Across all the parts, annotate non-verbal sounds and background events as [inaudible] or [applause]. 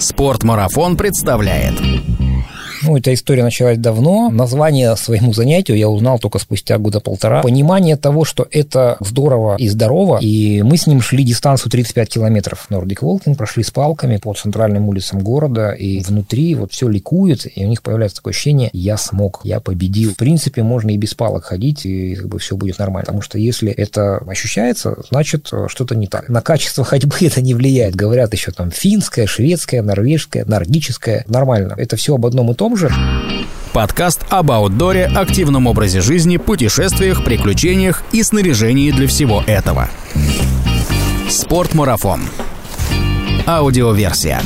Спортмарафон представляет. Ну, эта история началась давно. Название своему занятию я узнал только спустя года полтора. Понимание того, что это здорово и здорово. И мы с ним шли дистанцию 35 километров. Nordic Walking прошли с палками по центральным улицам города. И внутри вот все ликует. И у них появляется такое ощущение, я смог, я победил. В принципе, можно и без палок ходить, и как бы все будет нормально. Потому что если это ощущается, значит, что-то не так. На качество ходьбы [laughs] это не влияет. Говорят еще там финская, шведская, норвежская, нордическая. Нормально. Это все об одном и том же. Подкаст об аутдоре, активном образе жизни, путешествиях, приключениях и снаряжении для всего этого. Спортмарафон. Аудиоверсия.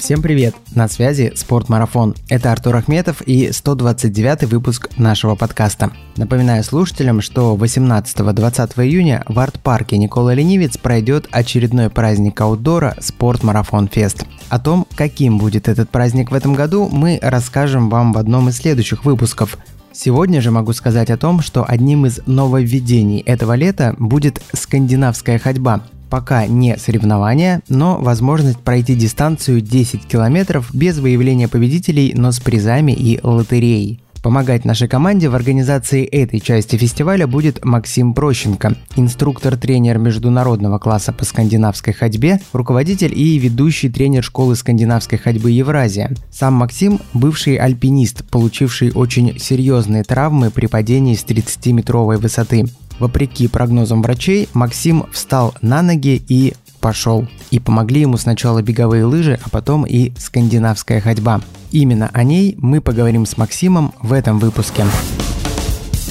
Всем привет! На связи Спортмарафон. Это Артур Ахметов и 129 выпуск нашего подкаста. Напоминаю слушателям, что 18-20 июня в арт-парке Никола Ленивец пройдет очередной праздник аутдора Спортмарафон Фест. О том, каким будет этот праздник в этом году, мы расскажем вам в одном из следующих выпусков. Сегодня же могу сказать о том, что одним из нововведений этого лета будет скандинавская ходьба – пока не соревнования, но возможность пройти дистанцию 10 километров без выявления победителей, но с призами и лотереей. Помогать нашей команде в организации этой части фестиваля будет Максим Прощенко, инструктор-тренер международного класса по скандинавской ходьбе, руководитель и ведущий тренер школы скандинавской ходьбы Евразия. Сам Максим – бывший альпинист, получивший очень серьезные травмы при падении с 30-метровой высоты. Вопреки прогнозам врачей, Максим встал на ноги и пошел. И помогли ему сначала беговые лыжи, а потом и скандинавская ходьба. Именно о ней мы поговорим с Максимом в этом выпуске.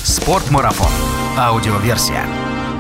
Спортмарафон. Аудиоверсия.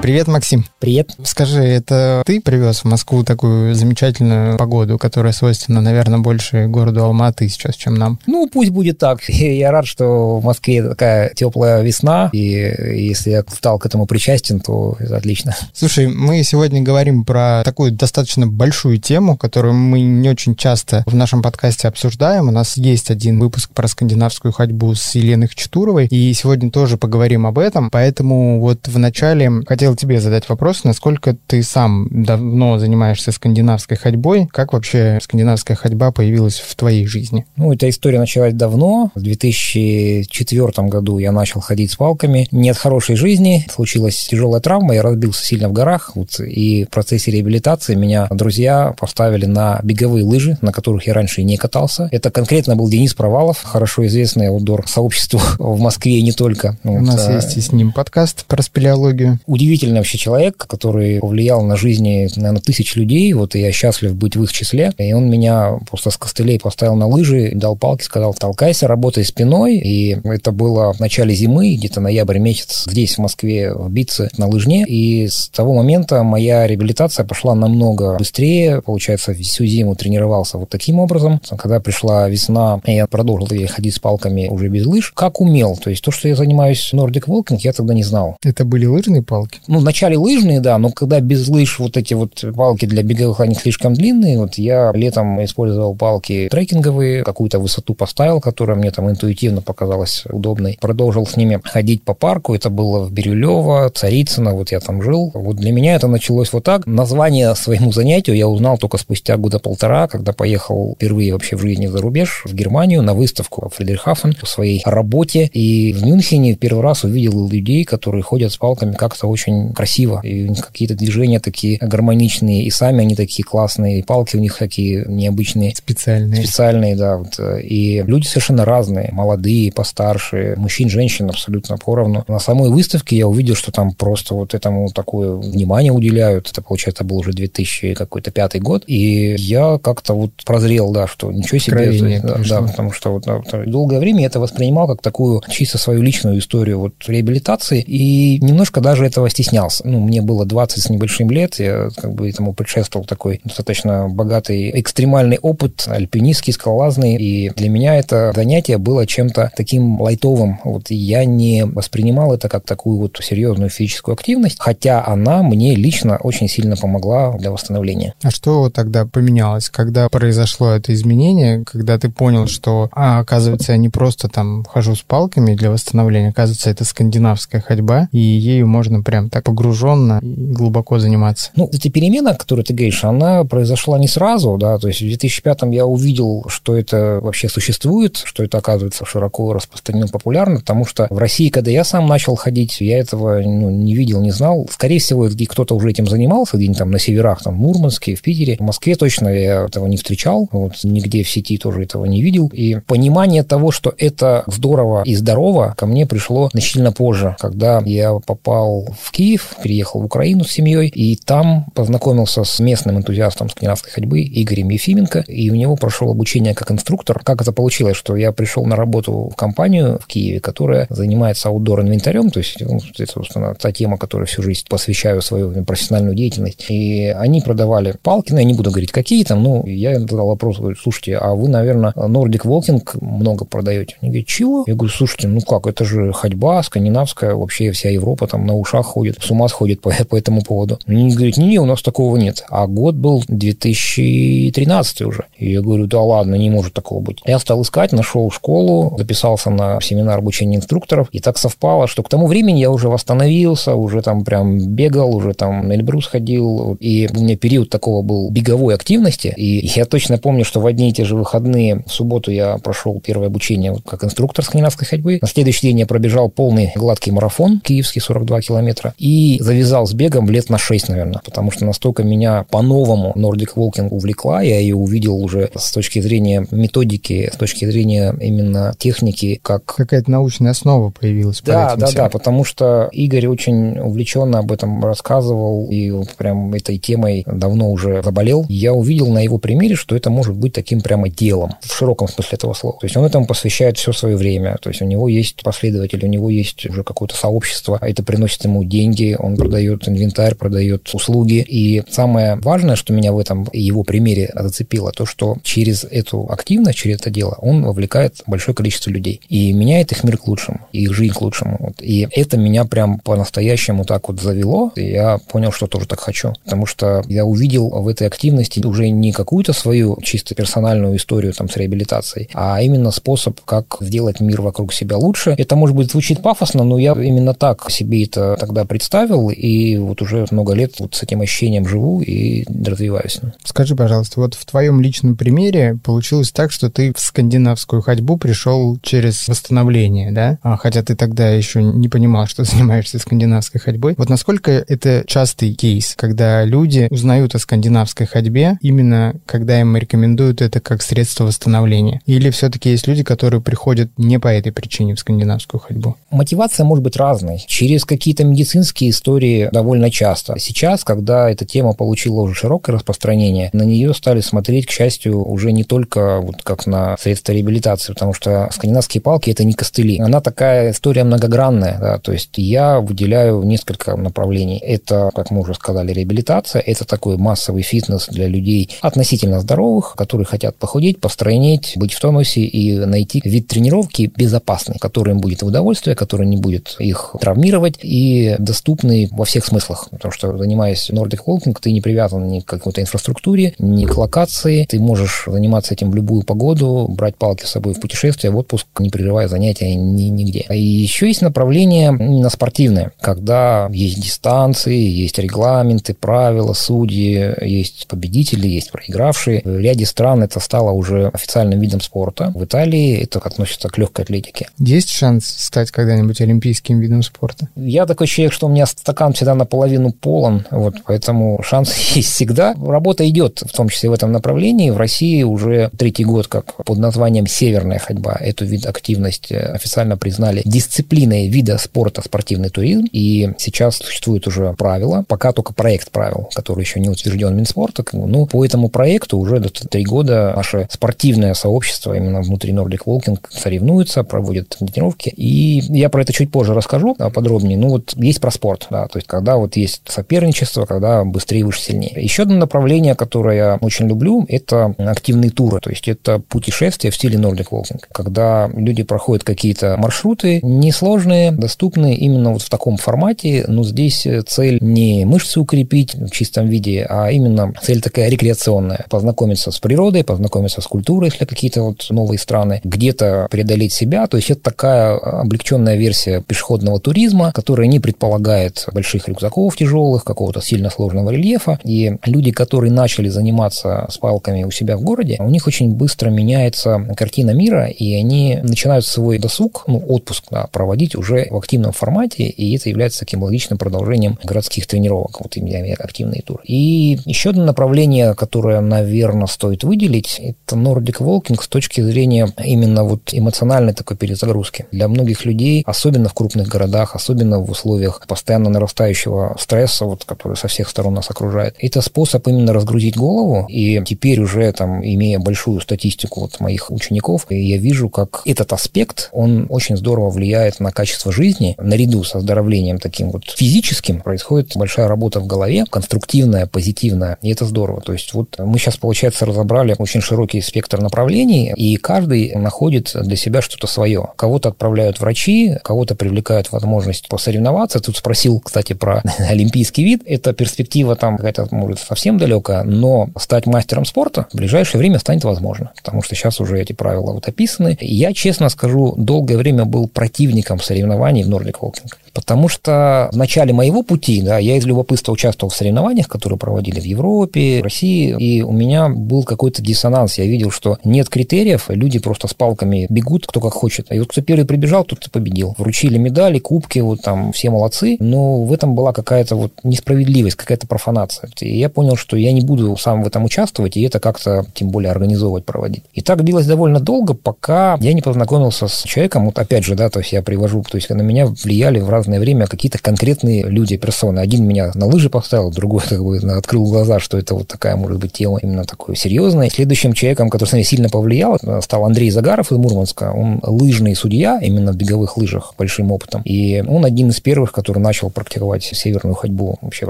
Привет, Максим. Привет. Скажи, это ты привез в Москву такую замечательную погоду, которая свойственна, наверное, больше городу Алматы сейчас, чем нам? Ну, пусть будет так. [laughs] Я рад, что в Москве такая теплая весна, и если я стал к этому причастен, то это отлично. Слушай, мы сегодня говорим про такую достаточно большую тему, которую мы не очень часто в нашем подкасте обсуждаем. У нас есть один выпуск про скандинавскую ходьбу с Еленой Хачатуровой, и сегодня тоже поговорим об этом. Поэтому вот вначале хотел хотел тебе задать вопрос, насколько ты сам давно занимаешься скандинавской ходьбой, как вообще скандинавская ходьба появилась в твоей жизни? Ну, эта история началась давно. В 2004 году я начал ходить с палками. Не от хорошей жизни, случилась тяжелая травма, я разбился сильно в горах, вот, и в процессе реабилитации меня друзья поставили на беговые лыжи, на которых я раньше не катался. Это конкретно был Денис Провалов, хорошо известный аутдор [laughs] сообществу в Москве и не только. У вот, нас а... есть и с ним подкаст про спелеологию. Удивительно удивительный вообще человек, который повлиял на жизни, наверное, тысяч людей, вот и я счастлив быть в их числе. И он меня просто с костылей поставил на лыжи, дал палки, сказал, толкайся, работай спиной. И это было в начале зимы, где-то ноябрь месяц, здесь, в Москве, в Битце на лыжне. И с того момента моя реабилитация пошла намного быстрее. Получается, всю зиму тренировался вот таким образом. Когда пришла весна, я продолжил ходить с палками уже без лыж, как умел. То есть то, что я занимаюсь Nordic Walking, я тогда не знал. Это были лыжные палки? Ну, вначале лыжные, да, но когда без лыж вот эти вот палки для беговых, они слишком длинные, вот я летом использовал палки трекинговые, какую-то высоту поставил, которая мне там интуитивно показалась удобной. Продолжил с ними ходить по парку, это было в Бирюлево, Царицыно, вот я там жил. Вот для меня это началось вот так. Название своему занятию я узнал только спустя года полтора, когда поехал впервые вообще в жизни за рубеж, в Германию, на выставку в Фредерхафен в своей работе. И в Мюнхене первый раз увидел людей, которые ходят с палками как-то очень очень красиво, и у них какие-то движения такие гармоничные, и сами они такие классные, и палки у них такие необычные. Специальные. Специальные, да. Вот. И люди совершенно разные, молодые, постарше, мужчин, женщин абсолютно поровну. На самой выставке я увидел, что там просто вот этому такое внимание уделяют. Это, получается, был уже 2000 какой-то пятый год, и я как-то вот прозрел, да, что ничего себе. Кровение, да, да, потому что вот, да, долгое время я это воспринимал как такую чисто свою личную историю вот реабилитации, и немножко даже этого стеснялся стеснялся. Ну, мне было 20 с небольшим лет, я как бы этому предшествовал такой достаточно богатый экстремальный опыт, альпинистский, скалолазный, и для меня это занятие было чем-то таким лайтовым. Вот я не воспринимал это как такую вот серьезную физическую активность, хотя она мне лично очень сильно помогла для восстановления. А что тогда поменялось, когда произошло это изменение, когда ты понял, что, а, оказывается, я не просто там хожу с палками для восстановления, оказывается, это скандинавская ходьба, и ею можно прям так погруженно и глубоко заниматься? Ну, эта перемена, которую ты говоришь, она произошла не сразу, да, то есть в 2005 я увидел, что это вообще существует, что это оказывается широко распространено, популярно, потому что в России, когда я сам начал ходить, я этого ну, не видел, не знал. Скорее всего, кто-то уже этим занимался, где-нибудь там на северах, там в Мурманске, в Питере. В Москве точно я этого не встречал, вот нигде в сети тоже этого не видел. И понимание того, что это здорово и здорово, ко мне пришло значительно позже, когда я попал в Киев, переехал в Украину с семьей, и там познакомился с местным энтузиастом скандинавской ходьбы Игорем Ефименко, и у него прошел обучение как инструктор. Как это получилось, что я пришел на работу в компанию в Киеве, которая занимается аутдор-инвентарем, то есть, ну, это, собственно, та тема, которой всю жизнь посвящаю свою профессиональную деятельность. И они продавали палки, ну, я не буду говорить, какие там, ну, я задал вопрос, говорю, слушайте, а вы, наверное, Nordic Walking много продаете? Они говорят, чего? Я говорю, слушайте, ну как, это же ходьба скандинавская, вообще вся Европа там на ушах ходит, с ума сходит по, по этому поводу. Они говорят, не, у нас такого нет. А год был 2013 уже. И я говорю, да ладно, не может такого быть. Я стал искать, нашел школу, записался на семинар обучения инструкторов, и так совпало, что к тому времени я уже восстановился, уже там прям бегал, уже там на Эльбрус ходил, и у меня период такого был беговой активности, и я точно помню, что в одни и те же выходные, в субботу я прошел первое обучение как инструктор скандинавской ходьбы, на следующий день я пробежал полный гладкий марафон, киевский 42 километра, и завязал с бегом лет на 6, наверное, потому что настолько меня по-новому Nordic Walking увлекла, я ее увидел уже с точки зрения методики, с точки зрения именно техники, как... Какая-то научная основа появилась. Да, да, всем. да, потому что Игорь очень увлеченно об этом рассказывал и прям этой темой давно уже заболел. Я увидел на его примере, что это может быть таким прямо делом в широком смысле этого слова. То есть он этому посвящает все свое время. То есть у него есть последователь, у него есть уже какое-то сообщество, это приносит ему деньги, он продает инвентарь, продает услуги. И самое важное, что меня в этом его примере зацепило, то, что через эту активность, через это дело он вовлекает большое количество людей и меняет их мир к лучшему, их жизнь к лучшему. Вот. И это меня прям по-настоящему так вот завело, и я понял, что тоже так хочу. Потому что я увидел в этой активности уже не какую-то свою чисто персональную историю там с реабилитацией, а именно способ, как сделать мир вокруг себя лучше. Это, может быть, звучит пафосно, но я именно так себе это тогда представил, и вот уже много лет вот с этим ощущением живу и развиваюсь. Скажи, пожалуйста, вот в твоем личном примере получилось так, что ты в скандинавскую ходьбу пришел через восстановление, да? А, хотя ты тогда еще не понимал, что [laughs] занимаешься скандинавской ходьбой. Вот насколько это частый кейс, когда люди узнают о скандинавской ходьбе именно когда им рекомендуют это как средство восстановления? Или все-таки есть люди, которые приходят не по этой причине в скандинавскую ходьбу? Мотивация может быть разной. Через какие-то медицинские истории довольно часто. Сейчас, когда эта тема получила уже широкое распространение, на нее стали смотреть, к счастью, уже не только вот как на средство реабилитации, потому что скандинавские палки – это не костыли. Она такая история многогранная, да, то есть я выделяю несколько направлений. Это, как мы уже сказали, реабилитация, это такой массовый фитнес для людей относительно здоровых, которые хотят похудеть, постройнеть, быть в тонусе и найти вид тренировки безопасный, который им будет в удовольствие, который не будет их травмировать и доступный во всех смыслах. Потому что, занимаясь Nordic Walking, ты не привязан ни к какой-то инфраструктуре, ни к локации. Ты можешь заниматься этим в любую погоду, брать палки с собой в путешествие, в отпуск, не прерывая занятия ни, нигде. И еще есть направление именно спортивное, когда есть дистанции, есть регламенты, правила, судьи, есть победители, есть проигравшие. В ряде стран это стало уже официальным видом спорта. В Италии это относится к легкой атлетике. Есть шанс стать когда-нибудь олимпийским видом спорта? Я такой человек, что у меня стакан всегда наполовину полон, вот, поэтому шанс [laughs] есть всегда. Работа идет, в том числе в этом направлении. В России уже третий год как под названием «Северная ходьба». Эту вид активности официально признали дисциплиной вида спорта спортивный туризм. И сейчас существует уже правила, пока только проект правил, который еще не утвержден Минспорта. Ну, по этому проекту уже до три года наше спортивное сообщество именно внутри Nordic Walking соревнуется, проводит тренировки. И я про это чуть позже расскажу да, подробнее. Ну, вот есть про спорт, да, то есть когда вот есть соперничество, когда быстрее, выше, сильнее. Еще одно направление, которое я очень люблю, это активные туры, то есть это путешествия в стиле Nordic Walking, когда люди проходят какие-то маршруты несложные, доступные именно вот в таком формате, но здесь цель не мышцы укрепить в чистом виде, а именно цель такая рекреационная. Познакомиться с природой, познакомиться с культурой, если какие-то вот новые страны, где-то преодолеть себя, то есть это такая облегченная версия пешеходного туризма, которая не предполагает предполагает больших рюкзаков тяжелых, какого-то сильно сложного рельефа. И люди, которые начали заниматься с палками у себя в городе, у них очень быстро меняется картина мира, и они начинают свой досуг, ну, отпуск да, проводить уже в активном формате, и это является таким логичным продолжением городских тренировок, вот именно активные туры. И еще одно направление, которое, наверное, стоит выделить, это Nordic Walking с точки зрения именно вот эмоциональной такой перезагрузки. Для многих людей, особенно в крупных городах, особенно в условиях постоянно нарастающего стресса, вот, который со всех сторон нас окружает, это способ именно разгрузить голову. И теперь уже там, имея большую статистику вот моих учеников, я вижу, как этот аспект, он очень здорово влияет на качество жизни. Наряду с оздоровлением таким вот физическим происходит большая работа в голове, конструктивная, позитивная, и это здорово. То есть вот мы сейчас, получается, разобрали очень широкий спектр направлений, и каждый находит для себя что-то свое. Кого-то отправляют врачи, кого-то привлекают возможность посоревноваться. Тут спросил, кстати, про [laughs] олимпийский вид. Это перспектива там какая-то, может, совсем далекая, но стать мастером спорта в ближайшее время станет возможно, потому что сейчас уже эти правила вот описаны. Я, честно скажу, долгое время был противником соревнований в Nordic Walking. Потому что в начале моего пути, да, я из любопытства участвовал в соревнованиях, которые проводили в Европе, в России, и у меня был какой-то диссонанс. Я видел, что нет критериев, люди просто с палками бегут, кто как хочет. И вот кто первый прибежал, тот и победил. Вручили медали, кубки, вот там все молодцы, но в этом была какая-то вот несправедливость, какая-то профанация. И я понял, что я не буду сам в этом участвовать, и это как-то, тем более, организовывать, проводить. И так длилось довольно долго, пока я не познакомился с человеком, вот опять же, да, то есть я привожу, то есть на меня влияли в разное время какие-то конкретные люди, персоны. Один меня на лыжи поставил, другой как бы открыл глаза, что это вот такая может быть тема именно такой серьезная. Следующим человеком, который на меня сильно повлиял, стал Андрей Загаров из Мурманска. Он лыжный судья, именно в беговых лыжах, большим опытом. И он один из первых, который начал практиковать северную ходьбу вообще в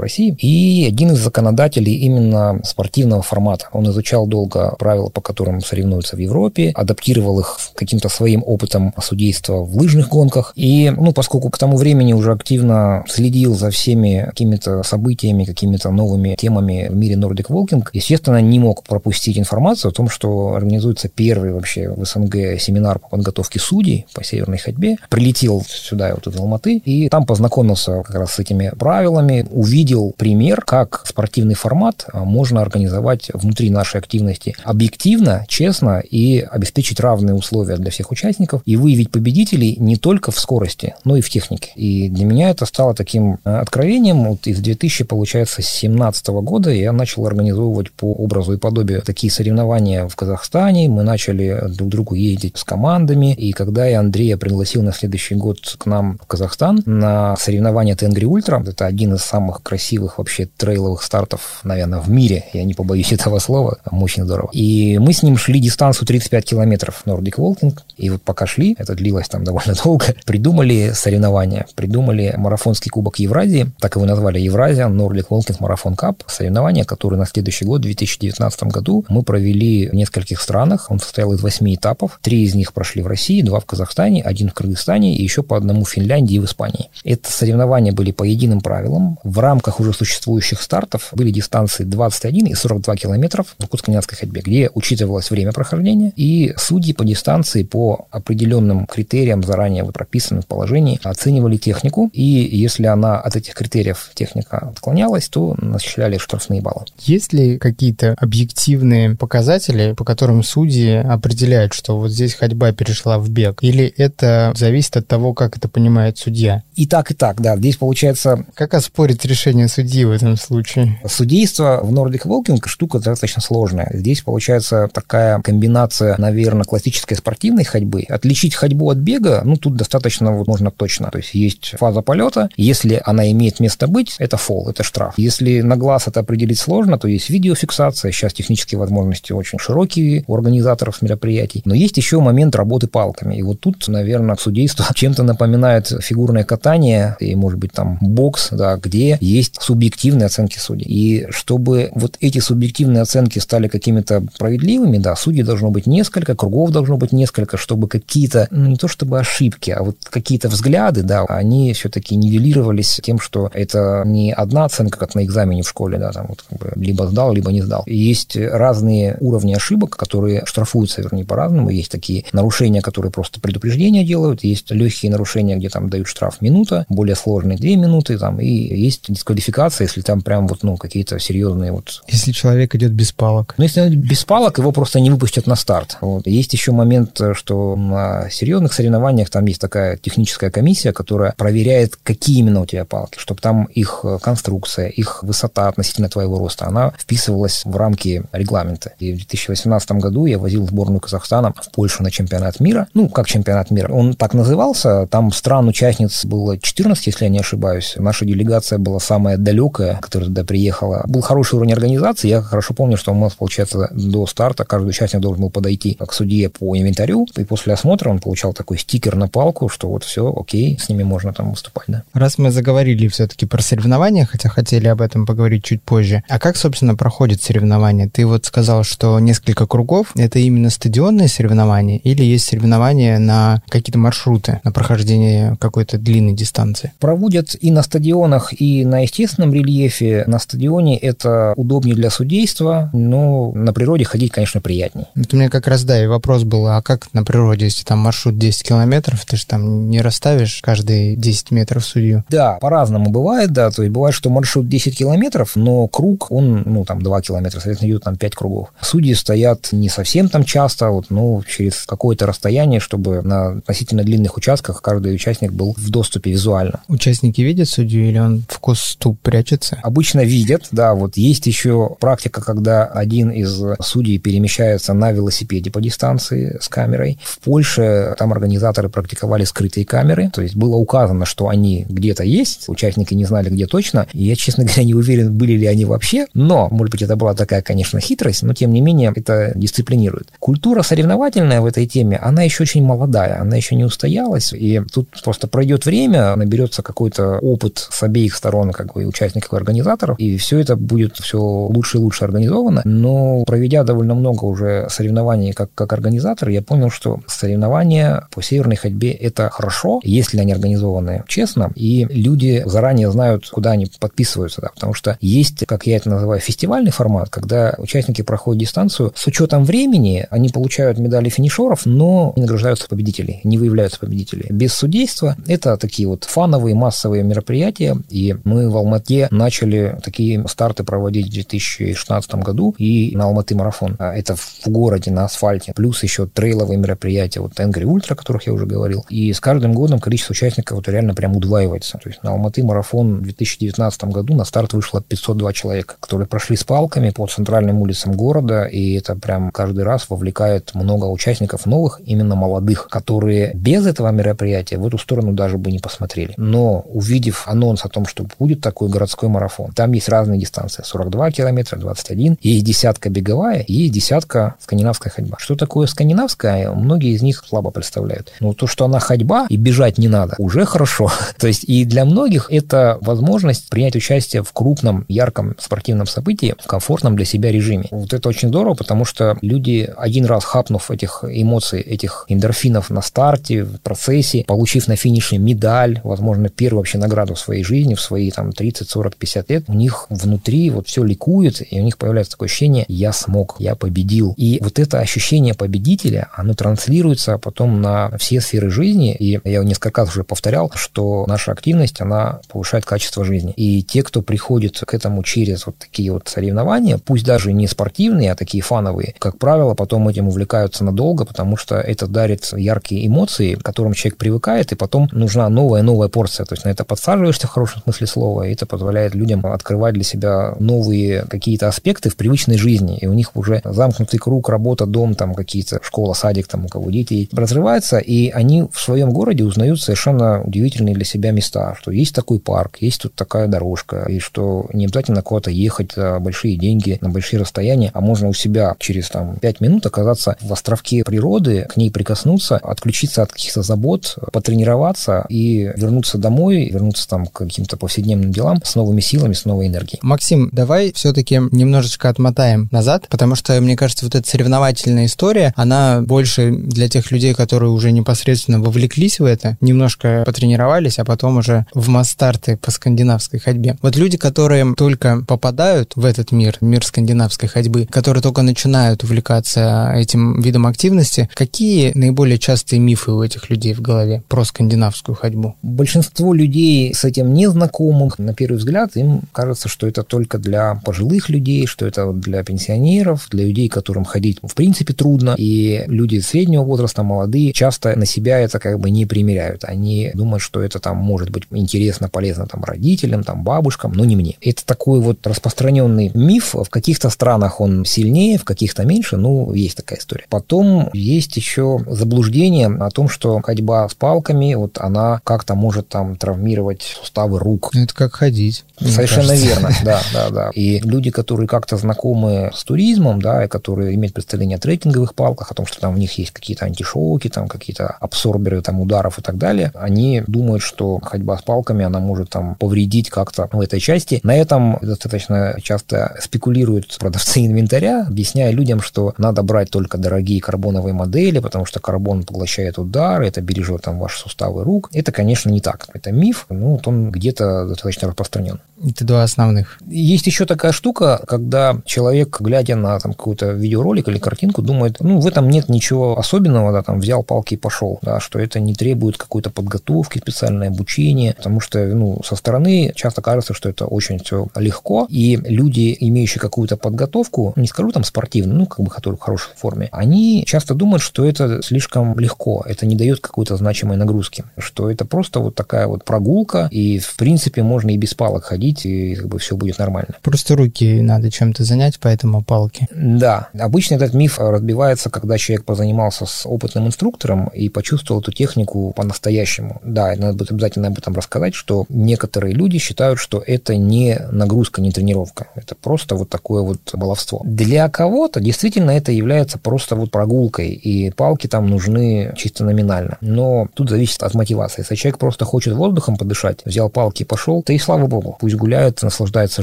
России. И один из законодателей именно спортивного формата. Он изучал долго правила, по которым соревнуются в Европе, адаптировал их каким-то своим опытом судейства в лыжных гонках. И, ну, поскольку к тому времени уже активно следил за всеми какими-то событиями, какими-то новыми темами в мире Nordic Walking. Естественно, не мог пропустить информацию о том, что организуется первый вообще в СНГ семинар по подготовке судей по северной ходьбе. Прилетел сюда, вот из Алматы, и там познакомился как раз с этими правилами, увидел пример, как спортивный формат можно организовать внутри нашей активности объективно, честно и обеспечить равные условия для всех участников и выявить победителей не только в скорости, но и в технике. И для меня это стало таким э, откровением. Вот из 2000, получается, 2017 года я начал организовывать по образу и подобию такие соревнования в Казахстане. Мы начали друг другу ездить с командами. И когда я Андрея пригласил на следующий год к нам в Казахстан на соревнования Тенгри Ультра, это один из самых красивых вообще трейловых стартов, наверное, в мире. Я не побоюсь [laughs] этого слова. Очень здорово. И мы с ним шли дистанцию 35 километров Nordic Walking. И вот пока шли, это длилось там довольно [laughs] долго, придумали соревнования придумали марафонский кубок Евразии, так его назвали Евразия, Nordic Walking Marathon Cup, соревнование, которое на следующий год, в 2019 году, мы провели в нескольких странах. Он состоял из восьми этапов. Три из них прошли в России, два в Казахстане, один в Кыргызстане и еще по одному в Финляндии и в Испании. Это соревнования были по единым правилам. В рамках уже существующих стартов были дистанции 21 и 42 километров в иркутско ходьбе, где учитывалось время прохождения, и судьи по дистанции по определенным критериям, заранее прописанным в положении, оценивали тех технику, и если она от этих критериев техника отклонялась, то начисляли штрафные баллы. Есть ли какие-то объективные показатели, по которым судьи определяют, что вот здесь ходьба перешла в бег? Или это зависит от того, как это понимает судья? И так, и так, да. Здесь получается... Как оспорить решение судьи в этом случае? Судейство в Nordic Walking штука достаточно сложная. Здесь получается такая комбинация, наверное, классической спортивной ходьбы. Отличить ходьбу от бега, ну, тут достаточно вот можно точно. То есть есть фаза полета. Если она имеет место быть, это фол, это штраф. Если на глаз это определить сложно, то есть видеофиксация. Сейчас технические возможности очень широкие у организаторов мероприятий. Но есть еще момент работы палками. И вот тут, наверное, судейство [laughs] чем-то напоминает фигурное катание и, может быть, там бокс, да, где есть субъективные оценки судей. И чтобы вот эти субъективные оценки стали какими-то справедливыми, да, судей должно быть несколько, кругов должно быть несколько, чтобы какие-то, ну, не то чтобы ошибки, а вот какие-то взгляды, да, они все-таки нивелировались тем, что это не одна оценка, как на экзамене в школе, да, там вот как бы либо сдал, либо не сдал. И есть разные уровни ошибок, которые штрафуются, вернее, по-разному. Есть такие нарушения, которые просто предупреждения делают, есть легкие нарушения, где там дают штраф минута, более сложные 2 минуты, там, и есть дисквалификация, если там прям вот, ну, какие-то серьезные вот... Если человек идет без палок. Ну, если он без палок, его просто не выпустят на старт. Вот. Есть еще момент, что на серьезных соревнованиях там есть такая техническая комиссия, которая проверяет, какие именно у тебя палки, чтобы там их конструкция, их высота относительно твоего роста, она вписывалась в рамки регламента. И в 2018 году я возил сборную Казахстана в Польшу на чемпионат мира. Ну, как чемпионат мира. Он так назывался. Там стран-участниц было 14, если я не ошибаюсь. Наша делегация была самая далекая, которая туда приехала. Был хороший уровень организации. Я хорошо помню, что у нас, получается, до старта каждый участник должен был подойти к судье по инвентарю, и после осмотра он получал такой стикер на палку, что вот все, окей, с ними можно там выступать, да. Раз мы заговорили все-таки про соревнования, хотя хотели об этом поговорить чуть позже, а как, собственно, проходит соревнование? Ты вот сказал, что несколько кругов — это именно стадионные соревнования или есть соревнования на какие-то маршруты, на прохождение какой-то длинной дистанции? Проводят и на стадионах, и на естественном рельефе. На стадионе это удобнее для судейства, но на природе ходить, конечно, приятнее. Это у меня как раз, да, и вопрос был, а как на природе, если там маршрут 10 километров, ты же там не расставишь каждые 10 метров судью? Да, по-разному бывает, да, то есть бывает, что маршрут 10 километров, но круг, он, ну, там 2 километра, соответственно, идет там 5 кругов. Судьи стоят не совсем там часто, вот, ну, через какое-то расстояние, чтобы на относительно длинных участках каждый участник был в доступе визуально. Участники видят судью или он в кусту прячется? Обычно видят, да, вот есть еще практика, когда один из судей перемещается на велосипеде по дистанции с камерой. В Польше там организаторы практиковали скрытые камеры, то есть было указано, что они где-то есть, участники не знали, где точно, и я, честно [laughs] говоря, не уверен, были ли они вообще, но, может быть, это была такая, конечно, хитрость, но, тем не менее, это дисциплинирует. Культура соревновательная в этой теме, она еще очень молодая, она еще не устоялась, и тут просто пройдет время, наберется какой-то опыт с обеих сторон, как бы, участников и организаторов, и все это будет все лучше и лучше организовано, но проведя довольно много уже соревнований как, как организатор, я понял, что соревнования по северной ходьбе – это хорошо, если они организованы честно, и люди заранее знают, куда они подписываются, да, потому что есть, как я это называю, фестивальный формат, когда участники проходят дистанцию с учетом времени, они получают медали финишеров, но не награждаются победителей, не выявляются победителей. Без судейства это такие вот фановые массовые мероприятия, и мы в Алмате начали такие старты проводить в 2016 году и на Алматы марафон. А это в городе на асфальте, плюс еще трейловые мероприятия, вот Тенгри Ультра, о которых я уже говорил. И с каждым годом количество участников вот реально прям удваивается. То есть на Алматы марафон в 2019 году на старт вышло 502 человека, которые прошли с палками по центральным улицам города, и это прям каждый раз вовлекает много участников новых, именно молодых, которые без этого мероприятия в эту сторону даже бы не посмотрели. Но увидев анонс о том, что будет такой городской марафон, там есть разные дистанции, 42 километра, 21, есть десятка беговая, и десятка скандинавская ходьба. Что такое скандинавская, многие из них слабо представляют. Но то, что она ходьба и бежать не надо, уже хорошо. [laughs] То есть и для многих это возможность принять участие в крупном, ярком спортивном событии в комфортном для себя режиме. Вот это очень здорово, потому что люди, один раз хапнув этих эмоций, этих эндорфинов на старте, в процессе, получив на финише медаль, возможно, первую вообще награду в своей жизни, в свои там 30, 40, 50 лет, у них внутри вот все ликует, и у них появляется такое ощущение «я смог, я победил». И вот это ощущение победителя, оно транслируется потом на все сферы жизни, и я несколько раз уже повторял, что наша активность, она повышает качество жизни. И те, кто приходит к этому через вот такие вот соревнования, пусть даже не спортивные, а такие фановые, как правило, потом этим увлекаются надолго, потому что это дарит яркие эмоции, к которым человек привыкает, и потом нужна новая-новая порция. То есть на это подсаживаешься в хорошем смысле слова, и это позволяет людям открывать для себя новые какие-то аспекты в привычной жизни, и у них уже замкнутый круг, работа, дом, там какие-то школа, садик, там у кого дети разрывается, и они в своем городе узнают совершенно удивительные для себя места, что есть такой парк, есть тут такая дорожка, и что не обязательно куда-то ехать за большие деньги на большие расстояния, а можно у себя через там 5 минут оказаться в островке природы, к ней прикоснуться, отключиться от каких-то забот, потренироваться и вернуться домой, вернуться там к каким-то повседневным делам с новыми силами, с новой энергией. Максим, давай все-таки немножечко отмотаем назад, потому что, мне кажется, вот эта соревновательная история, она больше для тех людей, которые уже непосредственно вовлеклись в это, немножко потренировались, а потом уже в масс-старты по скандинавской ходьбе. Вот люди, которые только попадают в этот мир, мир скандинавской ходьбы, которые только начинают увлекаться этим видом активности, какие наиболее частые мифы у этих людей в голове про скандинавскую ходьбу? Большинство большинство людей с этим не знакомых, на первый взгляд, им кажется, что это только для пожилых людей, что это для пенсионеров, для людей, которым ходить в принципе трудно, и люди среднего возраста, молодые, часто на себя это как бы не примеряют. Они думают, что это там может быть интересно, полезно там родителям, там бабушкам, но не мне. Это такой вот распространенный миф. В каких-то странах он сильнее, в каких-то меньше, ну, есть такая история. Потом есть еще заблуждение о том, что ходьба с палками, вот она как-то может там травмировать суставы рук. Ну, это как ходить. Совершенно верно, [laughs] да, да, да. И люди, которые как-то знакомы с туризмом, да, и которые имеют представление о трекинговых палках, о том, что там у них есть какие-то антишоки, там какие-то абсорберы там ударов и так далее, они думают, что ходьба с палками, она может там повредить как-то в этой части. На этом достаточно часто спекулируют продавцы инвентаря, объясняя людям, что надо брать только дорогие карбоновые модели, потому что карбон поглощает удар, это бережет там ваши суставы рук. Это, конечно, не так. Это миф, ну, вот он где-то достаточно распространен. Это два основных. Есть еще такая штука, когда человек, глядя на там какой-то видеоролик или картинку, думает, ну, в этом нет ничего особенного, да, там, взял палки и пошел, да, что это не требует какой-то подготовки, специальное обучение, потому что, ну, со стороны часто кажется, что это очень все легко, и люди, имеющие какую-то подготовку, не скажу там спортивную, ну, как бы, которые в хорошей форме, они часто думают, что это слишком легко, это не дает какой-то значимой нагрузки, что это просто вот такая вот прогулка, и, в принципе, можно и без палок ходить, ходить, и как бы все будет нормально. Просто руки надо чем-то занять, поэтому палки. Да. Обычно этот миф разбивается, когда человек позанимался с опытным инструктором и почувствовал эту технику по-настоящему. Да, надо будет обязательно об этом рассказать, что некоторые люди считают, что это не нагрузка, не тренировка. Это просто вот такое вот баловство. Для кого-то действительно это является просто вот прогулкой, и палки там нужны чисто номинально. Но тут зависит от мотивации. Если человек просто хочет воздухом подышать, взял палки и пошел, то и слава богу, пусть гуляет, наслаждается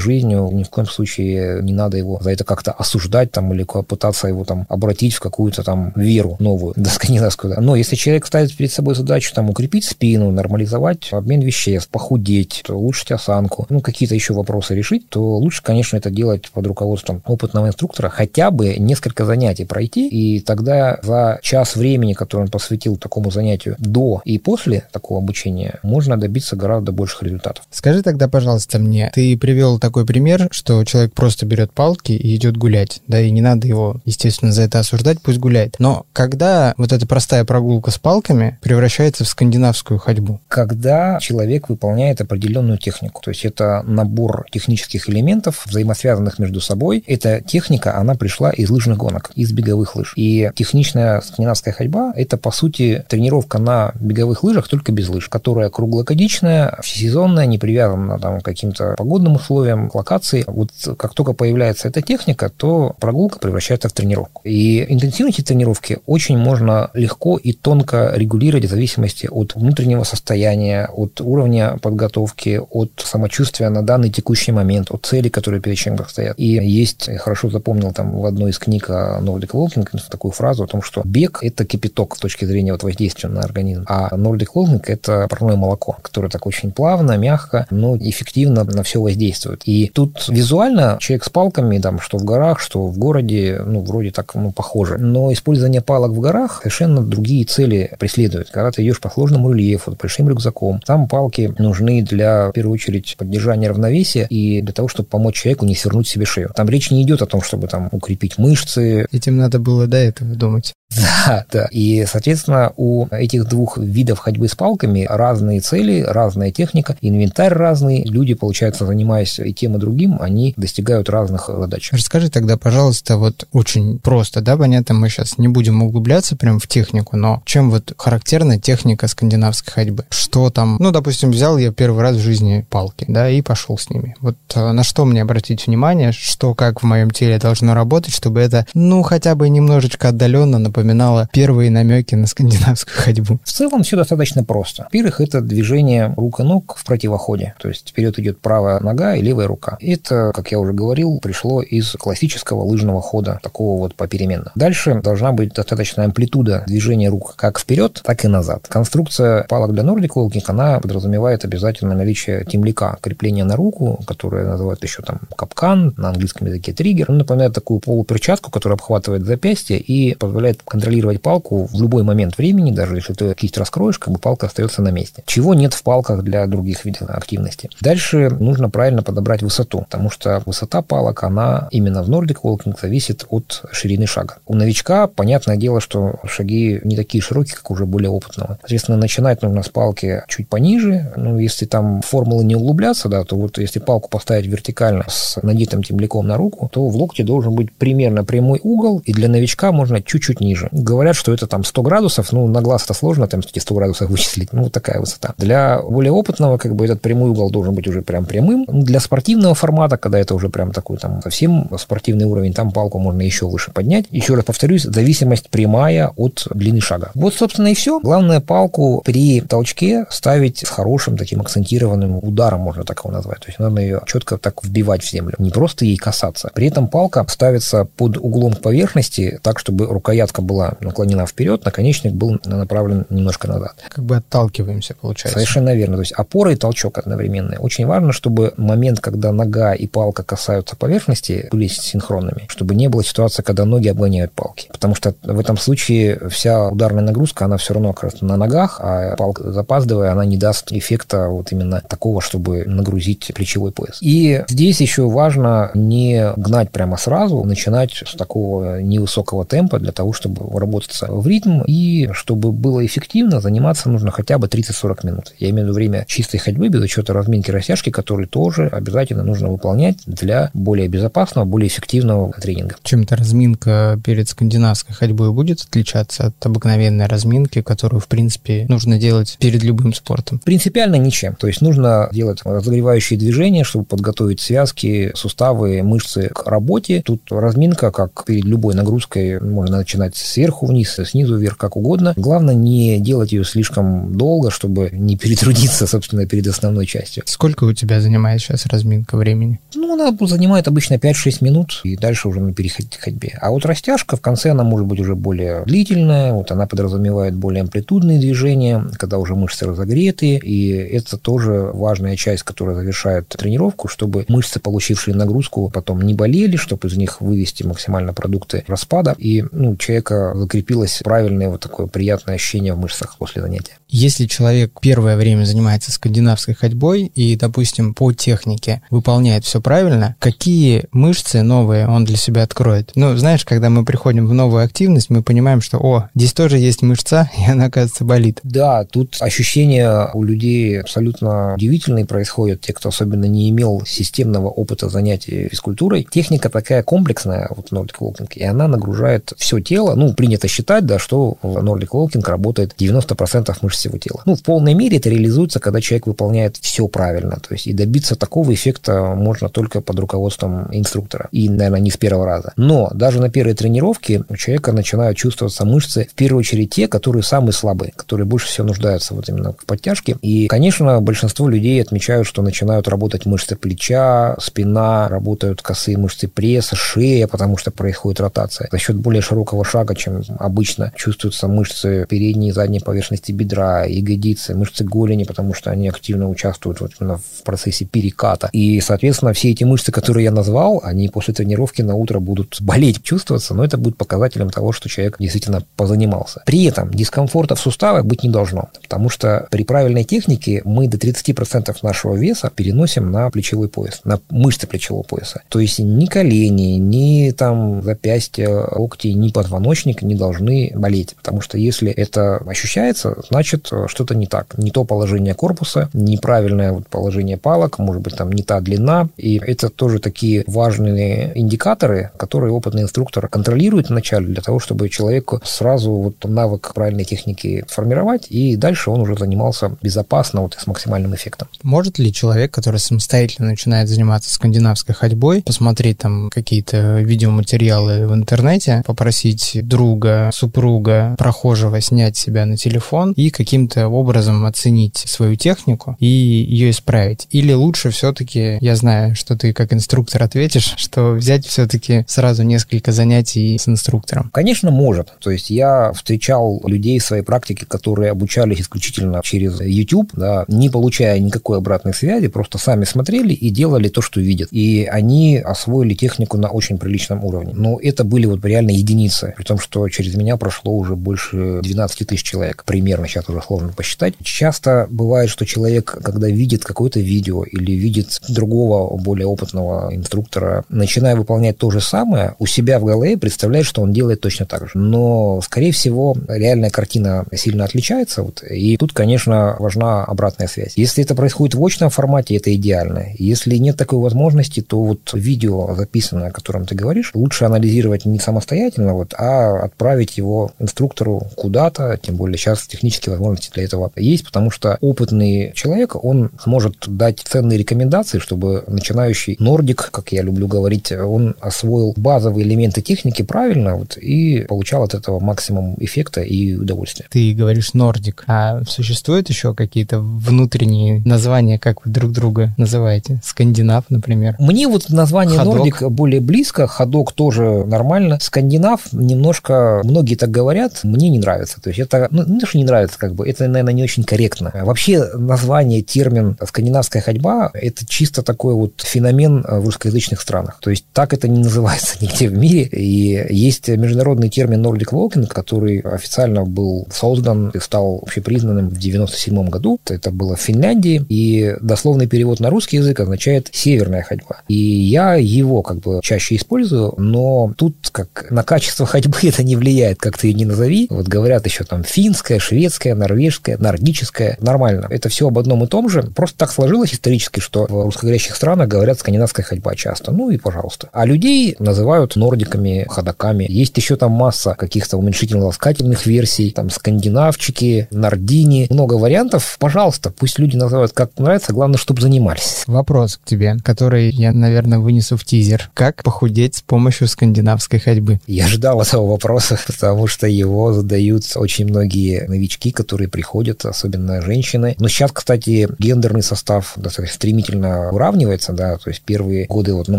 жизнью, ни в коем случае не надо его за это как-то осуждать там или пытаться его там обратить в какую-то там веру новую, [laughs] до скандинавскую. Но если человек ставит перед собой задачу там укрепить спину, нормализовать обмен веществ, похудеть, улучшить осанку, ну, какие-то еще вопросы решить, то лучше, конечно, это делать под руководством опытного инструктора, хотя бы несколько занятий пройти, и тогда за час времени, который он посвятил такому занятию до и после такого обучения, можно добиться гораздо больших результатов. Скажи тогда, пожалуйста, мне. Ты привел такой пример, что человек просто берет палки и идет гулять, да, и не надо его, естественно, за это осуждать, пусть гуляет. Но когда вот эта простая прогулка с палками превращается в скандинавскую ходьбу? Когда человек выполняет определенную технику, то есть это набор технических элементов, взаимосвязанных между собой. Эта техника, она пришла из лыжных гонок, из беговых лыж. И техничная скандинавская ходьба – это, по сути, тренировка на беговых лыжах, только без лыж, которая круглогодичная, всесезонная, не привязана там, к каким-то погодным условиям, локации. Вот как только появляется эта техника, то прогулка превращается в тренировку. И интенсивность тренировки очень можно легко и тонко регулировать в зависимости от внутреннего состояния, от уровня подготовки, от самочувствия на данный текущий момент, от целей, которые перед человеком стоят. И есть, я хорошо запомнил там в одной из книг о Nordic Walking такую фразу о том, что бег – это кипяток с точки зрения вот воздействия на организм, а Nordic Walking – это парное молоко, которое так очень плавно, мягко, но эффективно на все воздействует. И тут визуально человек с палками, там, что в горах, что в городе, ну, вроде так, ну, похоже. Но использование палок в горах совершенно другие цели преследует. Когда ты идешь по сложному рельефу, большим рюкзаком, там палки нужны для, в первую очередь, поддержания равновесия и для того, чтобы помочь человеку не свернуть себе шею. Там речь не идет о том, чтобы там укрепить мышцы. Этим надо было до этого думать. [laughs] Да, да. И, соответственно, у этих двух видов ходьбы с палками разные цели, разная техника, инвентарь разный. Люди, получается, занимаясь и тем, и другим, они достигают разных задач. Расскажи тогда, пожалуйста, вот очень просто, да, понятно, мы сейчас не будем углубляться прям в технику, но чем вот характерна техника скандинавской ходьбы? Что там, ну, допустим, взял я первый раз в жизни палки, да, и пошел с ними. Вот э, на что мне обратить внимание, что как в моем теле должно работать, чтобы это, ну, хотя бы немножечко отдаленно напоминало первые намеки на скандинавскую ходьбу. В целом все достаточно просто. Во-первых, это движение рук и ног в противоходе. То есть вперед идет правая нога и левая рука. Это, как я уже говорил, пришло из классического лыжного хода, такого вот попеременно. Дальше должна быть достаточная амплитуда движения рук как вперед, так и назад. Конструкция палок для Nordic Walking, она подразумевает обязательно наличие темляка, крепления на руку, которое называют еще там капкан, на английском языке триггер. Он напоминает такую полуперчатку, которая обхватывает запястье и позволяет контролировать палку в любой момент времени, даже если ты кисть раскроешь, как бы палка остается на месте. Чего нет в палках для других видов активности. Дальше нужно правильно подобрать высоту, потому что высота палок, она именно в Nordic Walking зависит от ширины шага. У новичка, понятное дело, что шаги не такие широкие, как уже более опытного. Соответственно, начинать нужно с палки чуть пониже. Ну, если там формулы не углубляться, да, то вот если палку поставить вертикально с надетым темляком на руку, то в локте должен быть примерно прямой угол, и для новичка можно чуть-чуть ниже. Говорят, что это там 100 градусов, ну, на глаз это сложно, там эти 100 градусов вычислить, ну, такая высота. Для более опытного, как бы, этот прямой угол должен быть уже прям прямым. Ну, для спортивного формата, когда это уже прям такой там совсем спортивный уровень, там палку можно еще выше поднять. Еще раз повторюсь, зависимость прямая от длины шага. Вот, собственно, и все. Главное, палку при толчке ставить с хорошим таким акцентированным ударом, можно так его назвать. То есть надо ее четко так вбивать в землю, не просто ей касаться. При этом палка ставится под углом к поверхности, так, чтобы рукоятка была наклонена вперед, наконечник был направлен немножко назад. Как бы отталкиваемся, получается. Совершенно верно. То есть опора и толчок одновременные. Очень важно, чтобы момент, когда нога и палка касаются поверхности, были синхронными, чтобы не было ситуации, когда ноги обгоняют палки. Потому что в этом случае вся ударная нагрузка, она все равно как раз на ногах, а палка запаздывая, она не даст эффекта вот именно такого, чтобы нагрузить плечевой пояс. И здесь еще важно не гнать прямо сразу, начинать с такого невысокого темпа для того, чтобы работаться в ритм и чтобы было эффективно, заниматься нужно хотя бы 30-40 минут. Я имею в виду время чистой ходьбы без учета разминки растяжки, которые тоже обязательно нужно выполнять для более безопасного, более эффективного тренинга. Чем-то разминка перед скандинавской ходьбой будет отличаться от обыкновенной разминки, которую, в принципе, нужно делать перед любым спортом? Принципиально ничем. То есть нужно делать разогревающие движения, чтобы подготовить связки, суставы, мышцы к работе. Тут разминка, как перед любой нагрузкой, можно начинать сверху вниз, снизу вверх, как угодно. Главное не делать ее слишком долго, чтобы не перетрудиться, собственно, перед основной частью. Сколько у тебя занимает сейчас разминка времени? Ну, она занимает обычно 5-6 минут, и дальше уже мы переходить к ходьбе. А вот растяжка в конце она может быть уже более длительная, вот она подразумевает более амплитудные движения, когда уже мышцы разогреты, и это тоже важная часть, которая завершает тренировку, чтобы мышцы, получившие нагрузку, потом не болели, чтобы из них вывести максимально продукты распада, и ну, у человека закрепилось правильное вот такое приятное ощущение в мышцах после занятия. Если человек первое время занимается скандинавской ходьбой и, допустим, по технике выполняет все правильно, какие мышцы новые он для себя откроет? Ну, знаешь, когда мы приходим в новую активность, мы понимаем, что, о, здесь тоже есть мышца, [laughs] и она, оказывается, болит. Да, тут ощущения у людей абсолютно удивительные происходят, те, кто особенно не имел системного опыта занятий физкультурой. Техника такая комплексная, вот Nordic Walking, и она нагружает все тело. Ну, принято считать, да, что Nordic Walking работает 90% мышц всего тела. Ну, в полной мере это реализуется, когда человек выполняет все правильно. То есть и добиться такого эффекта можно только под руководством инструктора. И, наверное, не с первого раза. Но даже на первой тренировке у человека начинают чувствоваться мышцы, в первую очередь те, которые самые слабые, которые больше всего нуждаются вот именно в подтяжке. И, конечно, большинство людей отмечают, что начинают работать мышцы плеча, спина, работают косые мышцы пресса, шея, потому что происходит ротация. За счет более широкого шага, чем обычно, чувствуются мышцы передней и задней поверхности бедра, ягодицы, мышцы голени, потому что они активно участвуют вот именно в процессе переката. И, соответственно, все эти мышцы, которые я назвал, они после тренировки на утро будут [laughs] болеть, чувствоваться, но это будет показателем того, что человек действительно позанимался. При этом дискомфорта в суставах быть не должно, потому что при правильной технике мы до 30% нашего веса переносим на плечевой пояс, на мышцы плечевого пояса. То есть ни колени, ни там запястья, локти, ни позвоночник не должны болеть, потому что если это ощущается, значит значит, э, что-то не так. Не то положение корпуса, неправильное вот положение палок, может быть, там не та длина. И это тоже такие важные индикаторы, которые опытный инструктор контролирует вначале для того, чтобы человеку сразу вот навык правильной техники формировать, и дальше он уже занимался безопасно вот с максимальным эффектом. Может ли человек, который самостоятельно начинает заниматься скандинавской ходьбой, посмотреть там какие-то видеоматериалы в интернете, попросить друга, супруга, прохожего снять себя на телефон и какие каким-то образом оценить свою технику и ее исправить? Или лучше все-таки, я знаю, что ты как инструктор ответишь, [laughs] что взять все-таки сразу несколько занятий с инструктором? Конечно, может. То есть я встречал людей в своей практике, которые обучались исключительно через YouTube, да, не получая никакой обратной связи, просто сами смотрели и делали то, что видят. И они освоили технику на очень приличном уровне. Но это были вот реально единицы, при том, что через меня прошло уже больше 12 тысяч человек примерно сейчас уже тоже сложно посчитать. Часто бывает, что человек, когда видит какое-то видео или видит другого, более опытного инструктора, начиная выполнять то же самое, у себя в голове представляет, что он делает точно так же. Но, скорее всего, реальная картина сильно отличается. Вот, и тут, конечно, важна обратная связь. Если это происходит в очном формате, это идеально. Если нет такой возможности, то вот видео, записанное, о котором ты говоришь, лучше анализировать не самостоятельно, вот, а отправить его инструктору куда-то, тем более сейчас технические возможности для этого есть, потому что опытный человек, он сможет дать ценные рекомендации, чтобы начинающий нордик, как я люблю говорить, он освоил базовые элементы техники правильно вот, и получал от этого максимум эффекта и удовольствия. Ты говоришь нордик, а существуют еще какие-то внутренние названия, как вы друг друга называете? Скандинав, например? Мне вот название Ходок. нордик более близко, ходок тоже нормально. Скандинав немножко, многие так говорят, мне не нравится. То есть это, ну, не то, что не нравится, как бы, это, наверное, не очень корректно. Вообще название, термин скандинавская ходьба, это чисто такой вот феномен в русскоязычных странах. То есть так это не называется [laughs] нигде в мире. И есть международный термин Nordic Walking, который официально был создан и стал общепризнанным в 97 году. Это было в Финляндии. И дословный перевод на русский язык означает «северная ходьба». И я его как бы чаще использую, но тут как на качество ходьбы [laughs] это не влияет, как ты ее не назови. Вот говорят еще там финская, шведская, норвежская, нордическая. Нормально. Это все об одном и том же. Просто так сложилось исторически, что в русскоговорящих странах говорят скандинавская ходьба часто. Ну и пожалуйста. А людей называют нордиками, ходаками. Есть еще там масса каких-то уменьшительно-ласкательных версий, там скандинавчики, нордини. Много вариантов. Пожалуйста, пусть люди называют как нравится, главное, чтобы занимались. Вопрос к тебе, который я, наверное, вынесу в тизер. Как похудеть с помощью скандинавской ходьбы? Я ждал этого вопроса, [laughs] потому что его задают очень многие новички, которые приходят, особенно женщины. Но сейчас, кстати, гендерный состав достаточно стремительно уравнивается, да, то есть первые годы вот на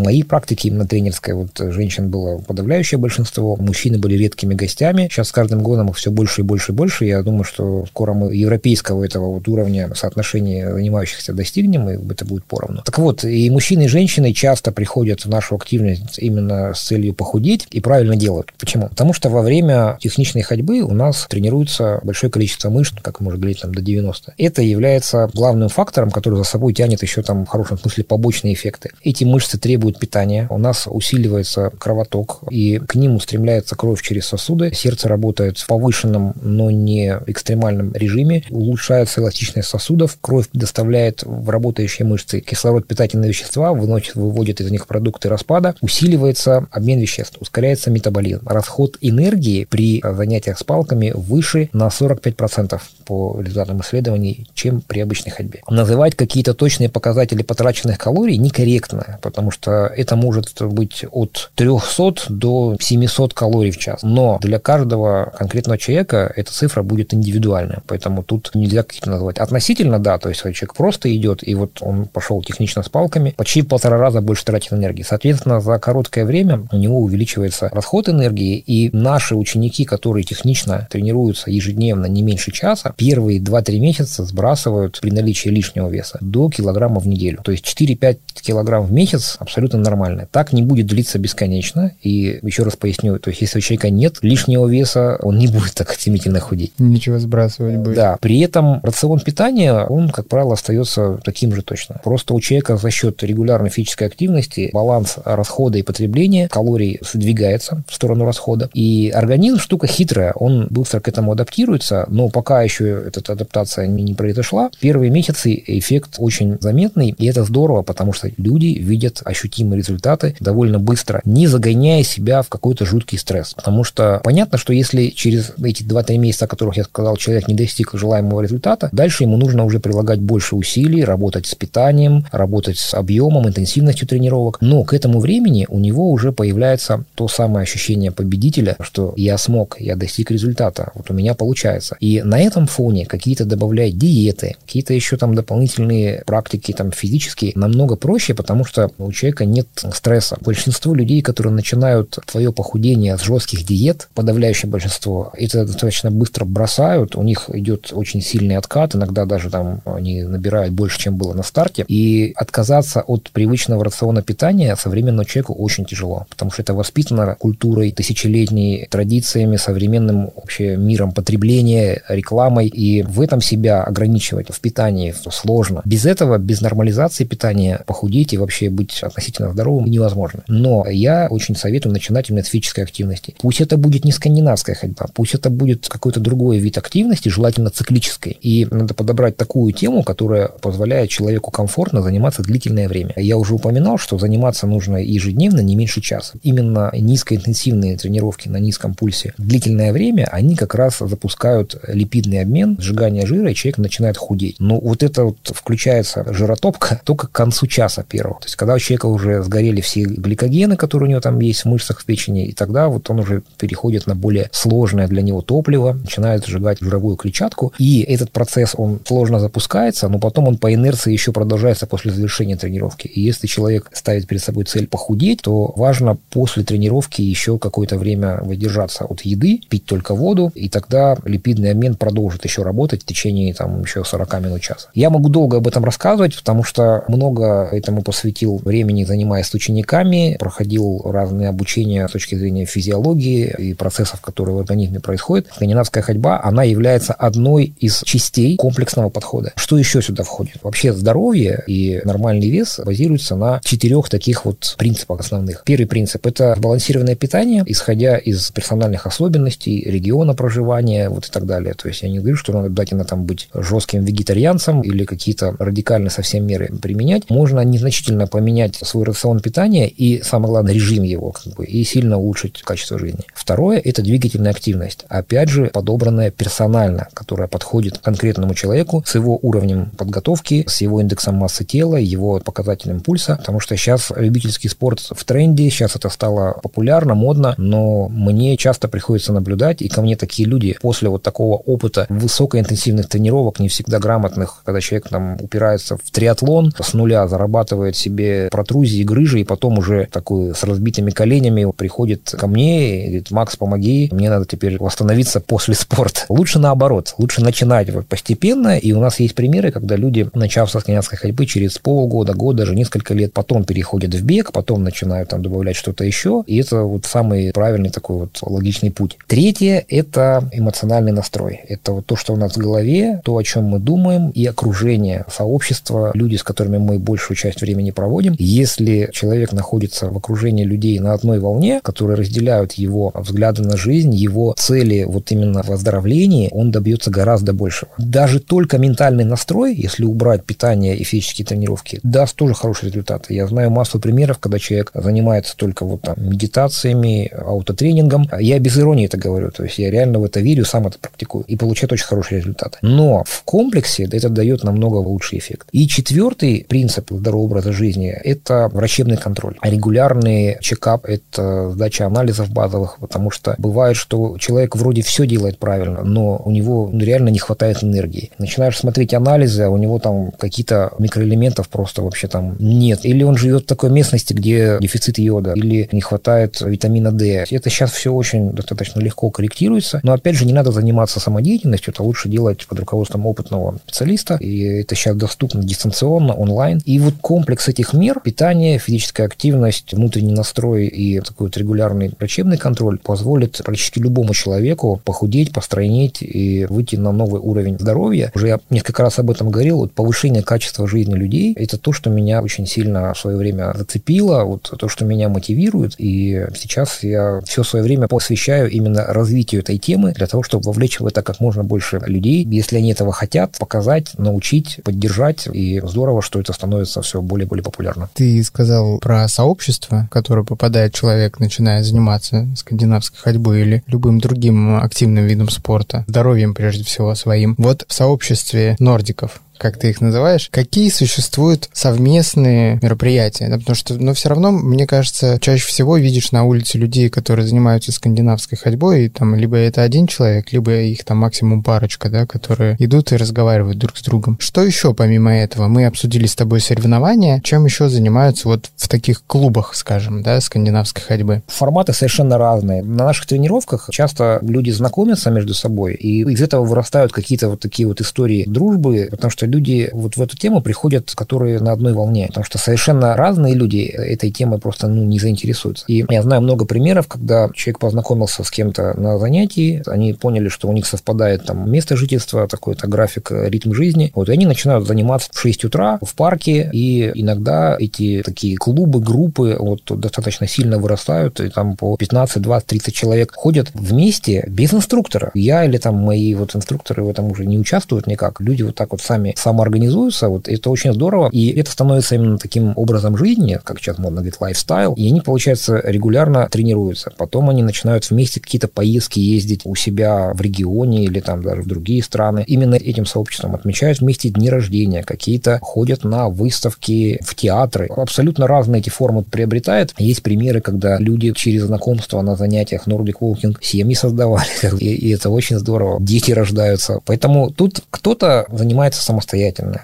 моей практике именно тренерской вот женщин было подавляющее большинство, мужчины были редкими гостями. Сейчас с каждым годом их все больше и больше и больше. Я думаю, что скоро мы европейского этого вот уровня соотношения занимающихся достигнем, и это будет поровну. Так вот, и мужчины, и женщины часто приходят в нашу активность именно с целью похудеть и правильно делают. Почему? Потому что во время техничной ходьбы у нас тренируется большое количество мышц, как можно говорить, там до 90. Это является главным фактором, который за собой тянет еще там в хорошем смысле побочные эффекты. Эти мышцы требуют питания, у нас усиливается кровоток, и к ним устремляется кровь через сосуды, сердце работает в повышенном, но не экстремальном режиме, улучшается эластичность сосудов, кровь доставляет в работающие мышцы кислород, питательные вещества, выносит, выводит из них продукты распада, усиливается обмен веществ, ускоряется метаболизм. Расход энергии при занятиях с палками выше на 45% по результатам исследований, чем при обычной ходьбе. Называть какие-то точные показатели потраченных калорий некорректно, потому что это может быть от 300 до 700 калорий в час. Но для каждого конкретного человека эта цифра будет индивидуальная, поэтому тут нельзя какие-то назвать. Относительно, да, то есть человек просто идет, и вот он пошел технично с палками, почти в полтора раза больше тратит энергии. Соответственно, за короткое время у него увеличивается расход энергии, и наши ученики, которые технично тренируются ежедневно не меньше часа, первые 2-3 месяца сбрасывают при наличии лишнего веса до килограмма в неделю. То есть 4-5 килограмм в месяц абсолютно нормально. Так не будет длиться бесконечно. И еще раз поясню, то есть если у человека нет лишнего веса, он не будет так стремительно худеть. Ничего сбрасывать будет. Да. При этом рацион питания, он, как правило, остается таким же точно. Просто у человека за счет регулярной физической активности баланс расхода и потребления калорий сдвигается в сторону расхода. И организм штука хитрая, он быстро к этому адаптируется, но пока еще эта адаптация не, не произошла, первые месяцы эффект очень заметный, и это здорово, потому что люди видят ощутимые результаты довольно быстро, не загоняя себя в какой-то жуткий стресс. Потому что понятно, что если через эти 2-3 месяца, о которых я сказал, человек не достиг желаемого результата, дальше ему нужно уже прилагать больше усилий, работать с питанием, работать с объемом, интенсивностью тренировок. Но к этому времени у него уже появляется то самое ощущение победителя, что я смог, я достиг результата, вот у меня получается. И на этом фоне какие-то добавлять диеты, какие-то еще там дополнительные практики там физические намного проще, потому что у человека нет стресса. Большинство людей, которые начинают твое похудение с жестких диет, подавляющее большинство, это достаточно быстро бросают, у них идет очень сильный откат, иногда даже там они набирают больше, чем было на старте, и отказаться от привычного рациона питания современному человеку очень тяжело, потому что это воспитано культурой, тысячелетней традициями, современным вообще миром потребления, рекламой, и в этом себя ограничивать в питании сложно. Без этого, без нормализации питания похудеть и вообще быть относительно здоровым невозможно. Но я очень советую начинать именно с физической активности. Пусть это будет не скандинавская ходьба, пусть это будет какой-то другой вид активности, желательно циклической. И надо подобрать такую тему, которая позволяет человеку комфортно заниматься длительное время. Я уже упоминал, что заниматься нужно ежедневно не меньше часа. Именно низкоинтенсивные тренировки на низком пульсе длительное время, они как раз запускают липидный обмен, сжигание жира, и человек начинает худеть. Но вот это вот включается жиротопка [laughs] только к концу часа первого. То есть, когда у человека уже сгорели все гликогены, которые у него там есть в мышцах, в печени, и тогда вот он уже переходит на более сложное для него топливо, начинает сжигать жировую клетчатку, и этот процесс, он сложно запускается, но потом он по инерции еще продолжается после завершения тренировки. И если человек ставит перед собой цель похудеть, то важно после тренировки еще какое-то время воздержаться от еды, пить только воду, и тогда липидный обмен продолжит еще работать в течение там еще 40 минут часа. Я могу долго об этом рассказывать, потому что много этому посвятил времени, занимаясь с учениками, проходил разные обучения с точки зрения физиологии и процессов, которые в организме происходят. Скандинавская ходьба, она является одной из частей комплексного подхода. Что еще сюда входит? Вообще здоровье и нормальный вес базируются на четырех таких вот принципах основных. Первый принцип – это сбалансированное питание, исходя из персональных особенностей, региона проживания вот и так далее. То есть я не говорю, что надо обязательно там быть жестким вегетарианцем или какие-то радикальные совсем меры применять. Можно незначительно поменять свой рацион питания и, самое главное, режим его, как бы, и сильно улучшить качество жизни. Второе – это двигательная активность. Опять же, подобранная персонально, которая подходит конкретному человеку с его уровнем подготовки, с его индексом массы тела, его показателем пульса, потому что сейчас любительский спорт в тренде, сейчас это стало популярно, модно, но мне часто приходится наблюдать, и ко мне такие люди после вот такого опыта высокоинтенсивных тренировок, не всегда грамотных, когда человек там упирается в триатлон, с нуля зарабатывает себе протрузии, грыжи, и потом уже такой с разбитыми коленями приходит ко мне и говорит, Макс, помоги, мне надо теперь восстановиться после спорта. Лучше наоборот, лучше начинать вот постепенно, и у нас есть примеры, когда люди, начав со скандинавской ходьбы, через полгода, год, даже несколько лет, потом переходят в бег, потом начинают там добавлять что-то еще, и это вот самый правильный такой вот логичный путь. Третье – это эмоциональный настрой. Это вот то, что у нас в голове, то, о чем мы думаем, и окружение, сообщество, люди, с которыми мы большую часть времени проводим. Если человек находится в окружении людей на одной волне, которые разделяют его взгляды на жизнь, его цели вот именно в оздоровлении, он добьется гораздо большего. Даже только ментальный настрой, если убрать питание и физические тренировки, даст тоже хорошие результаты. Я знаю массу примеров, когда человек занимается только вот там медитациями, аутотренингом. Я без иронии это говорю, то есть я реально в это верю, сам это практикую и получает очень хорошие результаты. Но в комплексе это дает намного лучший эффект. И четвертый принцип здорового образа жизни – это врачебный контроль. А регулярный чекап – это сдача анализов базовых, потому что бывает, что человек вроде все делает правильно, но у него реально не хватает энергии. Начинаешь смотреть анализы, а у него там какие-то микроэлементов просто вообще там нет. Или он живет в такой местности, где дефицит йода, или не хватает витамина D. Это сейчас все очень достаточно легко корректируется, но опять же не надо заниматься самодеятельностью, это лучше делать под руководством опытного специалиста, и это сейчас доступно дистанционно, онлайн. И вот комплекс этих мер, питание, физическая активность, внутренний настрой и такой вот регулярный врачебный контроль позволит практически любому человеку похудеть, постройнеть и выйти на новый уровень здоровья. Уже я несколько раз об этом говорил, вот повышение качества жизни людей, это то, что меня очень сильно в свое время зацепило, вот то, что меня мотивирует, и сейчас я все свое время посвящаю именно развитию этой темы для того, чтобы вовлечь в это как можно больше людей, если они этого хотят, показать, научить, поддержать, и здорово, что это становится все более и более популярно. Ты сказал про сообщество, в которое попадает человек, начиная заниматься скандинавской ходьбой или любым другим активным видом спорта, здоровьем прежде всего своим. Вот в сообществе нордиков как ты их называешь, какие существуют совместные мероприятия? Да, потому что, ну, все равно, мне кажется, чаще всего видишь на улице людей, которые занимаются скандинавской ходьбой, и там либо это один человек, либо их там максимум парочка, да, которые идут и разговаривают друг с другом. Что еще помимо этого? Мы обсудили с тобой соревнования. Чем еще занимаются вот в таких клубах, скажем, да, скандинавской ходьбы? Форматы совершенно разные. На наших тренировках часто люди знакомятся между собой, и из этого вырастают какие-то вот такие вот истории дружбы, потому что люди вот в эту тему приходят, которые на одной волне, потому что совершенно разные люди этой темой просто ну, не заинтересуются. И я знаю много примеров, когда человек познакомился с кем-то на занятии, они поняли, что у них совпадает там место жительства, такой-то график, ритм жизни, вот, и они начинают заниматься в 6 утра в парке, и иногда эти такие клубы, группы вот достаточно сильно вырастают, и там по 15, 20, 30 человек ходят вместе без инструктора. Я или там мои вот инструкторы в этом уже не участвуют никак. Люди вот так вот сами самоорганизуются, вот это очень здорово, и это становится именно таким образом жизни, как сейчас модно говорить, лайфстайл, и они, получается, регулярно тренируются. Потом они начинают вместе какие-то поездки ездить у себя в регионе или там даже в другие страны. Именно этим сообществом отмечают вместе дни рождения, какие-то ходят на выставки в театры. Абсолютно разные эти формы приобретают. Есть примеры, когда люди через знакомство на занятиях Nordic Walking семьи создавали, [laughs] и, и это очень здорово. Дети рождаются. Поэтому тут кто-то занимается самостоятельно.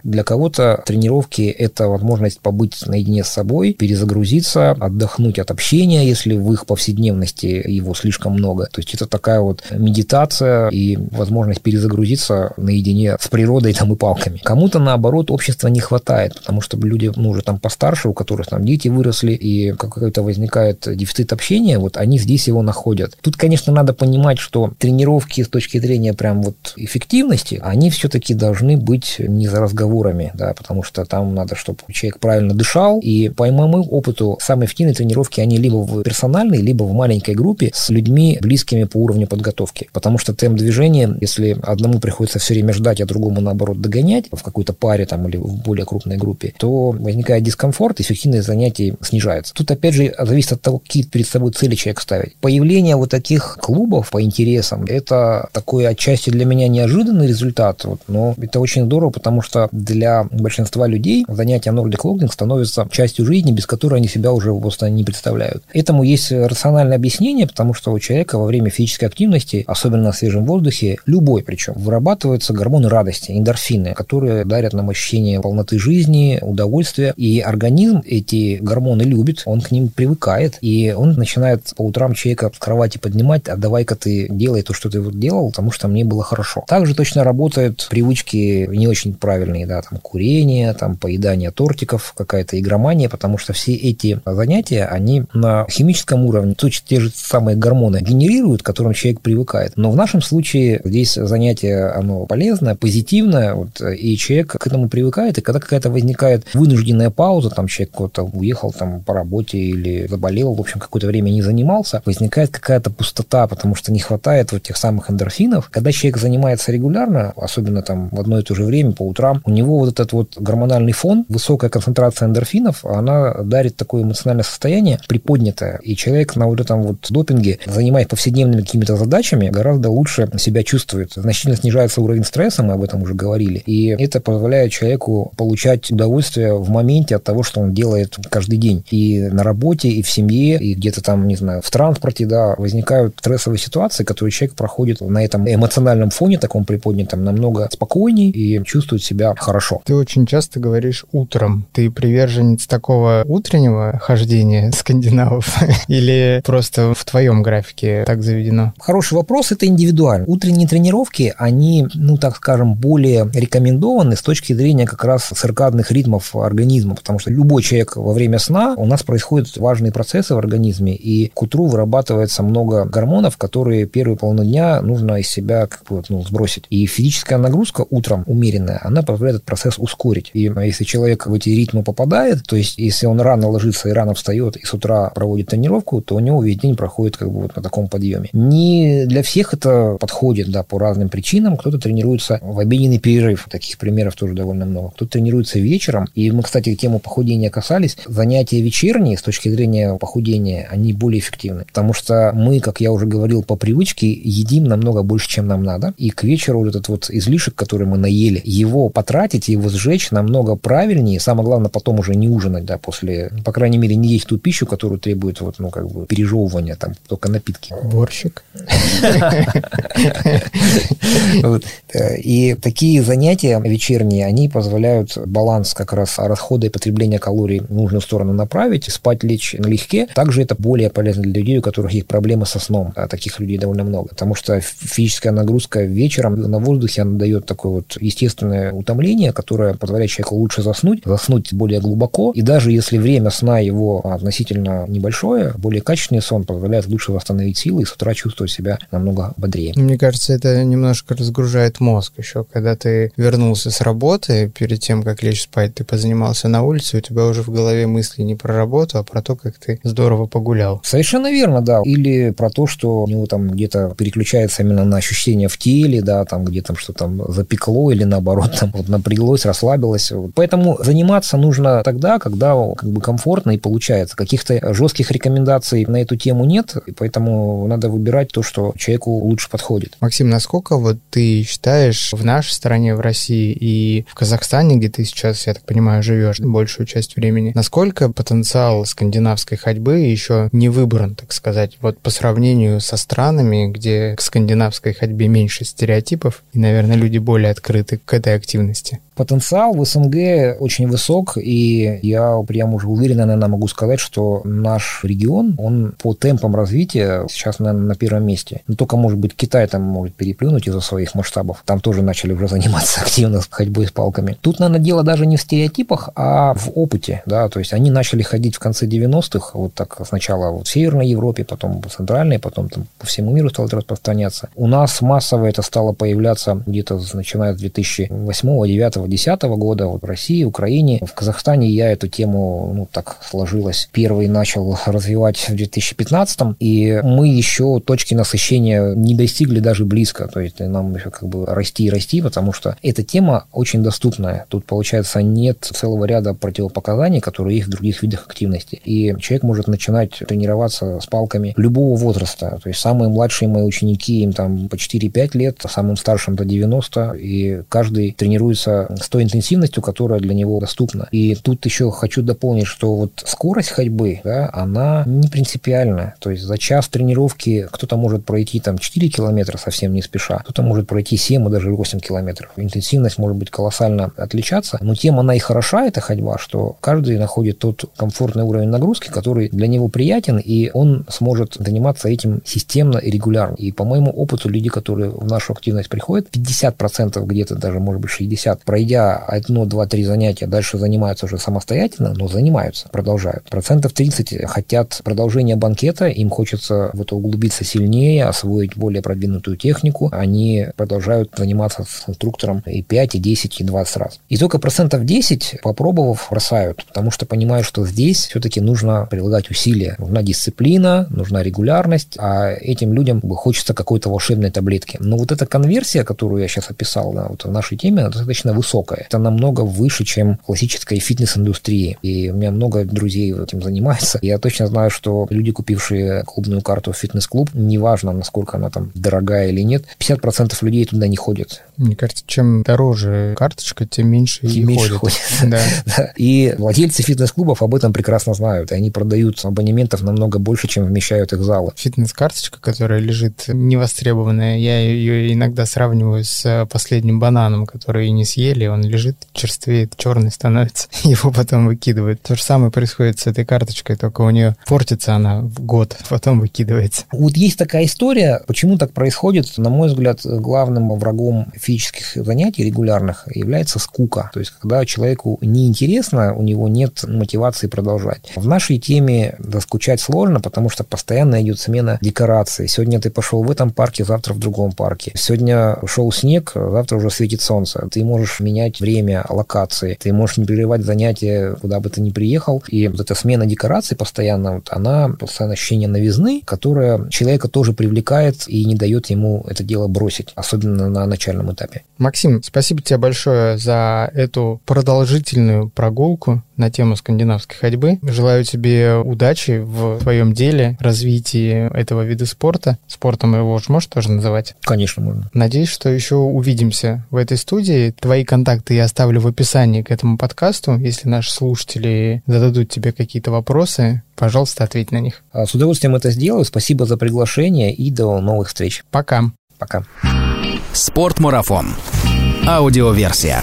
Для кого-то тренировки – это возможность побыть наедине с собой, перезагрузиться, отдохнуть от общения, если в их повседневности его слишком много. То есть это такая вот медитация и возможность перезагрузиться наедине с природой там, и палками. Кому-то, наоборот, общества не хватает, потому что люди, ну, уже там постарше, у которых там дети выросли, и какой-то возникает дефицит общения, вот они здесь его находят. Тут, конечно, надо понимать, что тренировки с точки зрения прям вот эффективности, они все-таки должны быть не за разговорами, да, потому что там надо, чтобы человек правильно дышал, и по моему опыту самые эффективные тренировки, они либо в персональной, либо в маленькой группе с людьми, близкими по уровню подготовки. Потому что темп движения, если одному приходится все время ждать, а другому, наоборот, догонять в какой-то паре там или в более крупной группе, то возникает дискомфорт, и эффективность занятий снижается. Тут, опять же, зависит от того, какие перед собой цели человек ставит. Появление вот таких клубов по интересам, это такой отчасти для меня неожиданный результат, вот, но это очень здорово, потому что для большинства людей занятия Nordic Logging становятся частью жизни, без которой они себя уже просто не представляют. Этому есть рациональное объяснение, потому что у человека во время физической активности, особенно на свежем воздухе, любой причем, вырабатываются гормоны радости, эндорфины, которые дарят нам ощущение полноты жизни, удовольствия, и организм эти гормоны любит, он к ним привыкает, и он начинает по утрам человека с кровати поднимать, а давай-ка ты делай то, что ты вот делал, потому что мне было хорошо. Также точно работают привычки не очень правильные, да, там курение, там поедание тортиков, какая-то игромания, потому что все эти занятия, они на химическом уровне, точно те же самые гормоны генерируют, к которым человек привыкает. Но в нашем случае здесь занятие, оно полезное, позитивное, вот, и человек к этому привыкает, и когда какая-то возникает вынужденная пауза, там человек куда-то уехал там по работе или заболел, в общем, какое-то время не занимался, возникает какая-то пустота, потому что не хватает вот тех самых эндорфинов. Когда человек занимается регулярно, особенно там в одно и то же время, по утрам, у него вот этот вот гормональный фон, высокая концентрация эндорфинов, она дарит такое эмоциональное состояние приподнятое, и человек на вот этом вот допинге, занимаясь повседневными какими-то задачами, гораздо лучше себя чувствует. Значительно снижается уровень стресса, мы об этом уже говорили, и это позволяет человеку получать удовольствие в моменте от того, что он делает каждый день. И на работе, и в семье, и где-то там, не знаю, в транспорте, да, возникают стрессовые ситуации, которые человек проходит на этом эмоциональном фоне, таком приподнятом, намного спокойней и чувствует себя хорошо. Ты очень часто говоришь утром. Ты приверженец такого утреннего хождения скандинавов [laughs] или просто в твоем графике так заведено? Хороший вопрос, это индивидуально. Утренние тренировки, они, ну так скажем, более рекомендованы с точки зрения как раз циркадных ритмов организма, потому что любой человек во время сна, у нас происходят важные процессы в организме, и к утру вырабатывается много гормонов, которые первые половину дня нужно из себя как бы, ну, сбросить. И физическая нагрузка утром умеренная, она позволяет этот процесс ускорить. И если человек в эти ритмы попадает, то есть если он рано ложится и рано встает, и с утра проводит тренировку, то у него весь день проходит как бы вот на таком подъеме. Не для всех это подходит, да, по разным причинам. Кто-то тренируется в обеденный перерыв, таких примеров тоже довольно много. Кто-то тренируется вечером, и мы, кстати, тему похудения касались. Занятия вечерние с точки зрения похудения, они более эффективны, потому что мы, как я уже говорил, по привычке едим намного больше, чем нам надо, и к вечеру вот этот вот излишек, который мы наели, его потратить, его сжечь намного правильнее, самое главное, потом уже не ужинать, да, после, по крайней мере, не есть ту пищу, которую требует вот, ну, как бы пережевывания, там, только напитки. Борщик. [laughs] И такие занятия вечерние, они позволяют баланс как раз расхода и потребления калорий в нужную сторону направить, спать лечь налегке. Также это более полезно для людей, у которых есть проблемы со сном. А таких людей довольно много. Потому что физическая нагрузка вечером на воздухе, она дает такой вот естественный естественное утомление, которое позволяет человеку лучше заснуть, заснуть более глубоко, и даже если время сна его относительно небольшое, более качественный сон позволяет лучше восстановить силы и с утра чувствовать себя намного бодрее. Мне кажется, это немножко разгружает мозг еще, когда ты вернулся с работы, перед тем, как лечь спать, ты позанимался на улице, у тебя уже в голове мысли не про работу, а про то, как ты здорово погулял. Совершенно верно, да. Или про то, что у него там где-то переключается именно на ощущения в теле, да, там где там что там запекло или наоборот там вот напряглось, расслабилось. Поэтому заниматься нужно тогда, когда как бы комфортно и получается. Каких-то жестких рекомендаций на эту тему нет, и поэтому надо выбирать то, что человеку лучше подходит. Максим, насколько вот ты считаешь в нашей стране, в России и в Казахстане, где ты сейчас, я так понимаю, живешь большую часть времени, насколько потенциал скандинавской ходьбы еще не выбран, так сказать, вот по сравнению со странами, где к скандинавской ходьбе меньше стереотипов, и, наверное, люди более открыты к этой активности? Потенциал в СНГ очень высок, и я прям уже уверенно, наверное, могу сказать, что наш регион, он по темпам развития сейчас, наверное, на первом месте. Но только, может быть, Китай там может переплюнуть из-за своих масштабов. Там тоже начали уже заниматься [laughs] активно ходьбой с палками. Тут, наверное, дело даже не в стереотипах, а в опыте, да, то есть они начали ходить в конце 90-х, вот так сначала вот в Северной Европе, потом в Центральной, потом там по всему миру стало распространяться. У нас массово это стало появляться где-то начиная с 2008 2009 2010 года вот в России, Украине. В Казахстане я эту тему, ну, так сложилось, первый начал развивать в 2015 и мы еще точки насыщения не достигли даже близко, то есть нам еще как бы расти и расти, потому что эта тема очень доступная. Тут, получается, нет целого ряда противопоказаний, которые есть в других видах активности. И человек может начинать тренироваться с палками любого возраста. То есть самые младшие мои ученики, им там по 4-5 лет, а самым старшим до 90, и каждый тренируется с той интенсивностью, которая для него доступна. И тут еще хочу дополнить, что вот скорость ходьбы, да, она не принципиальная. То есть за час тренировки кто-то может пройти там 4 километра совсем не спеша, кто-то может пройти 7 и даже 8 километров. Интенсивность может быть колоссально отличаться, но тем она и хороша, эта ходьба, что каждый находит тот комфортный уровень нагрузки, который для него приятен, и он сможет заниматься этим системно и регулярно. И по моему опыту люди, которые в нашу активность приходят, 50% где-то даже, может быть, 60%, пройдя пройдя одно, два, три занятия, дальше занимаются уже самостоятельно, но занимаются, продолжают. Процентов 30 хотят продолжения банкета, им хочется в это углубиться сильнее, освоить более продвинутую технику, они продолжают заниматься с инструктором и 5, и 10, и 20 раз. И только процентов 10, попробовав, бросают, потому что понимают, что здесь все-таки нужно прилагать усилия. Нужна дисциплина, нужна регулярность, а этим людям хочется какой-то волшебной таблетки. Но вот эта конверсия, которую я сейчас описал да, вот в нашей теме, достаточно высокая. Это намного выше, чем классическая фитнес-индустрия. И у меня много друзей этим занимается. Я точно знаю, что люди, купившие клубную карту в фитнес-клуб, неважно, насколько она там дорогая или нет, 50% людей туда не ходят. Мне кажется, чем дороже карточка, тем меньше тем и меньше ходят. ходят. [laughs] [laughs] Да. И владельцы фитнес-клубов об этом прекрасно знают. И они продают абонементов намного больше, чем вмещают их залы. Фитнес-карточка, которая лежит невостребованная, я ее иногда сравниваю с последним бананом, который не съели, он лежит, черствеет, черный становится, [laughs] его потом выкидывают. То же самое происходит с этой карточкой, только у нее портится она в год, [laughs] потом выкидывается. Вот есть такая история, почему так происходит. На мой взгляд, главным врагом физических занятий регулярных является скука. То есть, когда человеку неинтересно, у него нет мотивации продолжать. В нашей теме заскучать сложно, потому что постоянно идет смена декораций. Сегодня ты пошел в этом парке, завтра в другом парке. Сегодня шел снег, завтра уже светит солнце. Ты можешь менять время локации. Ты можешь не прерывать занятия, куда бы ты ни приехал. И вот эта смена декораций постоянно, вот она, постоянно ощущение новизны, которое человека тоже привлекает и не дает ему это дело бросить, особенно на начальном этапе. Максим, спасибо тебе большое за эту продолжительную прогулку на тему скандинавской ходьбы. Желаю тебе удачи в твоем деле, развитии этого вида спорта. Спортом его уж можешь тоже называть? Конечно, можно. Надеюсь, что еще увидимся в этой студии. Твои контакты контакты я оставлю в описании к этому подкасту. Если наши слушатели зададут тебе какие-то вопросы, пожалуйста, ответь на них. А, с удовольствием это сделаю. Спасибо за приглашение и до новых встреч. Пока. Пока. Спортмарафон. Аудиоверсия.